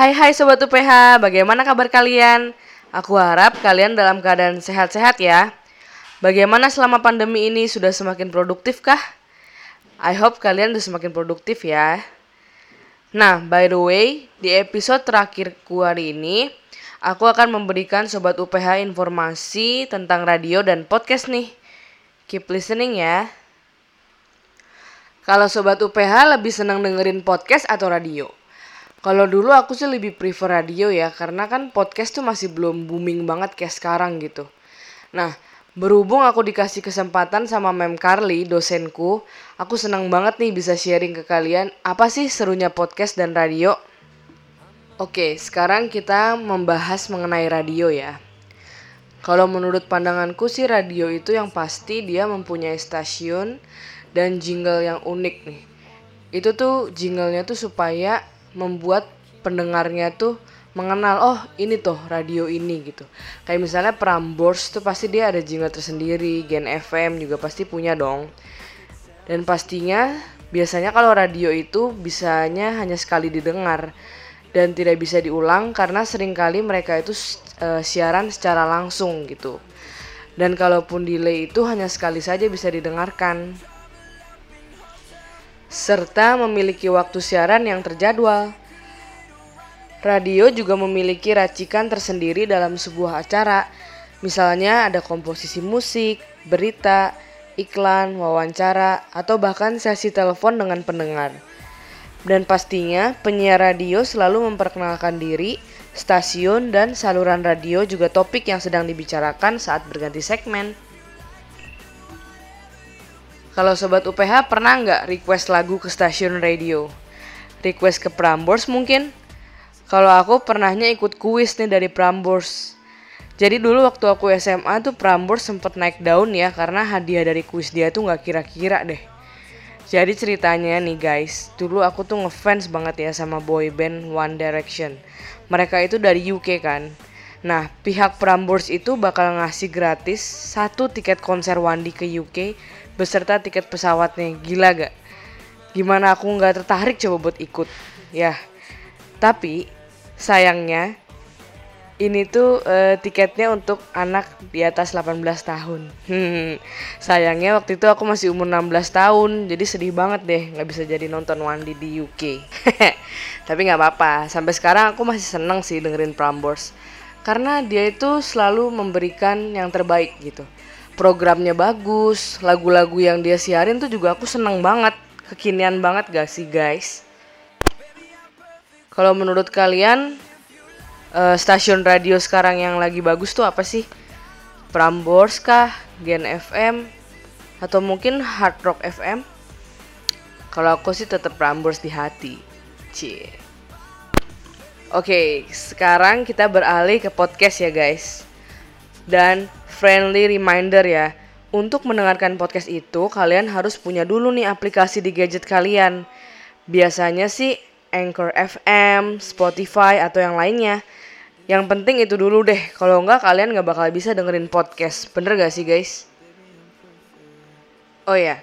Hai hai Sobat UPH, bagaimana kabar kalian? Aku harap kalian dalam keadaan sehat-sehat ya. Bagaimana selama pandemi ini sudah semakin produktif kah? I hope kalian sudah semakin produktif ya. Nah, by the way, di episode terakhir hari ini, aku akan memberikan Sobat UPH informasi tentang radio dan podcast nih. Keep listening ya. Kalau Sobat UPH lebih senang dengerin podcast atau radio? Kalau dulu aku sih lebih prefer radio ya, karena kan podcast tuh masih belum booming banget kayak sekarang gitu. Nah, berhubung aku dikasih kesempatan sama Mem Carly, dosenku, aku senang banget nih bisa sharing ke kalian apa sih serunya podcast dan radio. Oke, sekarang kita membahas mengenai radio ya. Kalau menurut pandanganku sih radio itu yang pasti dia mempunyai stasiun dan jingle yang unik nih. Itu tuh jinglenya tuh supaya membuat pendengarnya tuh mengenal oh ini tuh radio ini gitu. Kayak misalnya Prambors tuh pasti dia ada jingle tersendiri Gen FM juga pasti punya dong. Dan pastinya biasanya kalau radio itu bisanya hanya sekali didengar dan tidak bisa diulang karena sering kali mereka itu uh, siaran secara langsung gitu. Dan kalaupun delay itu hanya sekali saja bisa didengarkan serta memiliki waktu siaran yang terjadwal. Radio juga memiliki racikan tersendiri dalam sebuah acara. Misalnya ada komposisi musik, berita, iklan, wawancara, atau bahkan sesi telepon dengan pendengar. Dan pastinya penyiar radio selalu memperkenalkan diri, stasiun, dan saluran radio juga topik yang sedang dibicarakan saat berganti segmen. Kalau sobat UPH pernah nggak request lagu ke stasiun radio? Request ke Prambors mungkin? Kalau aku pernahnya ikut kuis nih dari Prambors. Jadi dulu waktu aku SMA tuh Prambors sempet naik daun ya karena hadiah dari kuis dia tuh nggak kira-kira deh. Jadi ceritanya nih guys, dulu aku tuh ngefans banget ya sama boy band One Direction. Mereka itu dari UK kan. Nah, pihak Prambors itu bakal ngasih gratis satu tiket konser Wandi ke UK beserta tiket pesawatnya. Gila gak? Gimana aku nggak tertarik coba buat ikut? Ya, tapi sayangnya ini tuh uh, tiketnya untuk anak di atas 18 tahun. Sayangnya waktu itu aku masih umur 16 tahun, jadi sedih banget deh nggak bisa jadi nonton Wandi di UK. Tapi nggak apa-apa, sampai sekarang aku masih seneng sih dengerin Prambors. Karena dia itu selalu memberikan yang terbaik gitu programnya bagus, lagu-lagu yang dia siarin tuh juga aku seneng banget, kekinian banget gak sih guys? Kalau menurut kalian uh, stasiun radio sekarang yang lagi bagus tuh apa sih? Prambors kah, Gen FM, atau mungkin Hard Rock FM? Kalau aku sih tetap Prambors di hati. Cie. Oke, sekarang kita beralih ke podcast ya guys. Dan friendly reminder ya. Untuk mendengarkan podcast itu, kalian harus punya dulu nih aplikasi di gadget kalian. Biasanya sih Anchor FM, Spotify, atau yang lainnya. Yang penting itu dulu deh, kalau enggak kalian nggak bakal bisa dengerin podcast. Bener gak sih guys? Oh ya,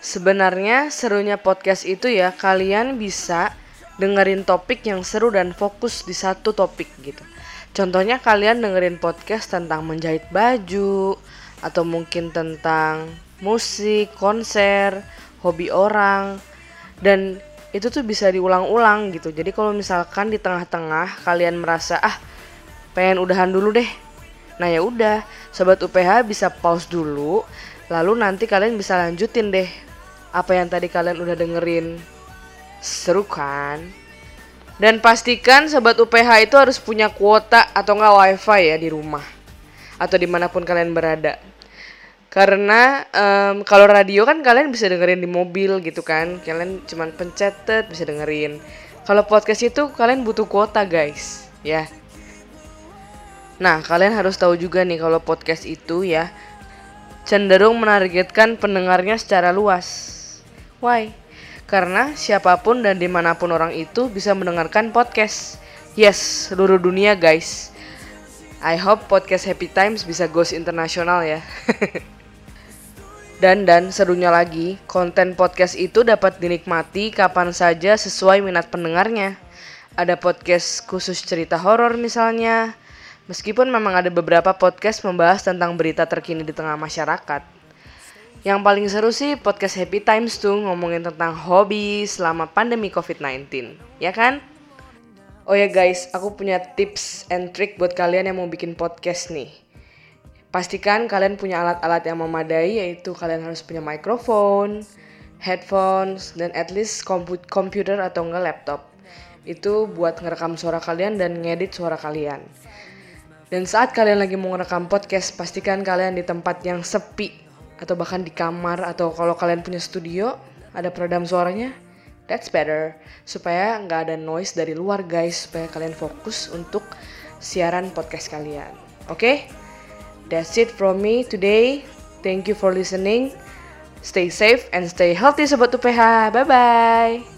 sebenarnya serunya podcast itu ya kalian bisa dengerin topik yang seru dan fokus di satu topik gitu. Contohnya kalian dengerin podcast tentang menjahit baju atau mungkin tentang musik, konser, hobi orang dan itu tuh bisa diulang-ulang gitu. Jadi kalau misalkan di tengah-tengah kalian merasa ah pengen udahan dulu deh. Nah ya udah, sobat UPH bisa pause dulu, lalu nanti kalian bisa lanjutin deh apa yang tadi kalian udah dengerin. Seru kan? Dan pastikan sobat UPH itu harus punya kuota atau enggak wifi ya di rumah atau di mana pun kalian berada. Karena um, kalau radio kan kalian bisa dengerin di mobil gitu kan, kalian cuman pencet bisa dengerin. Kalau podcast itu kalian butuh kuota guys, ya. Nah kalian harus tahu juga nih kalau podcast itu ya cenderung menargetkan pendengarnya secara luas. Why? Karena siapa pun dan di mana pun orang itu bisa mendengarkan podcast. Yes, seluruh dunia guys. I hope podcast Happy Times bisa goes internasional ya. dan dan serunya lagi, konten podcast itu dapat dinikmati kapan saja sesuai minat pendengarnya. ada podcast khusus cerita horor misalnya. Meskipun memang ada beberapa podcast membahas tentang berita terkini di tengah masyarakat. Yang paling seru sih podcast Happy Times tuh ngomongin tentang hobi selama pandemi COVID-19, ya kan? Oh ya guys, aku punya tips and trick buat kalian yang mau bikin podcast nih. Pastikan kalian punya alat-alat yang memadai yaitu kalian harus punya mikrofon, headphones, dan at least komputer atau enggak laptop itu buat ngerekam suara kalian dan ngedit suara kalian. Dan saat kalian lagi mau ngerekam podcast, pastikan kalian di tempat yang sepi atau bahkan di kamar atau kalau kalian punya studio ada peredam suaranya, that's better supaya nggak ada noise dari luar guys supaya kalian fokus untuk siaran podcast kalian. Oke? Okay? That's it from me today. Thank you for listening. Stay safe and stay healthy sobat UPH. Bye bye.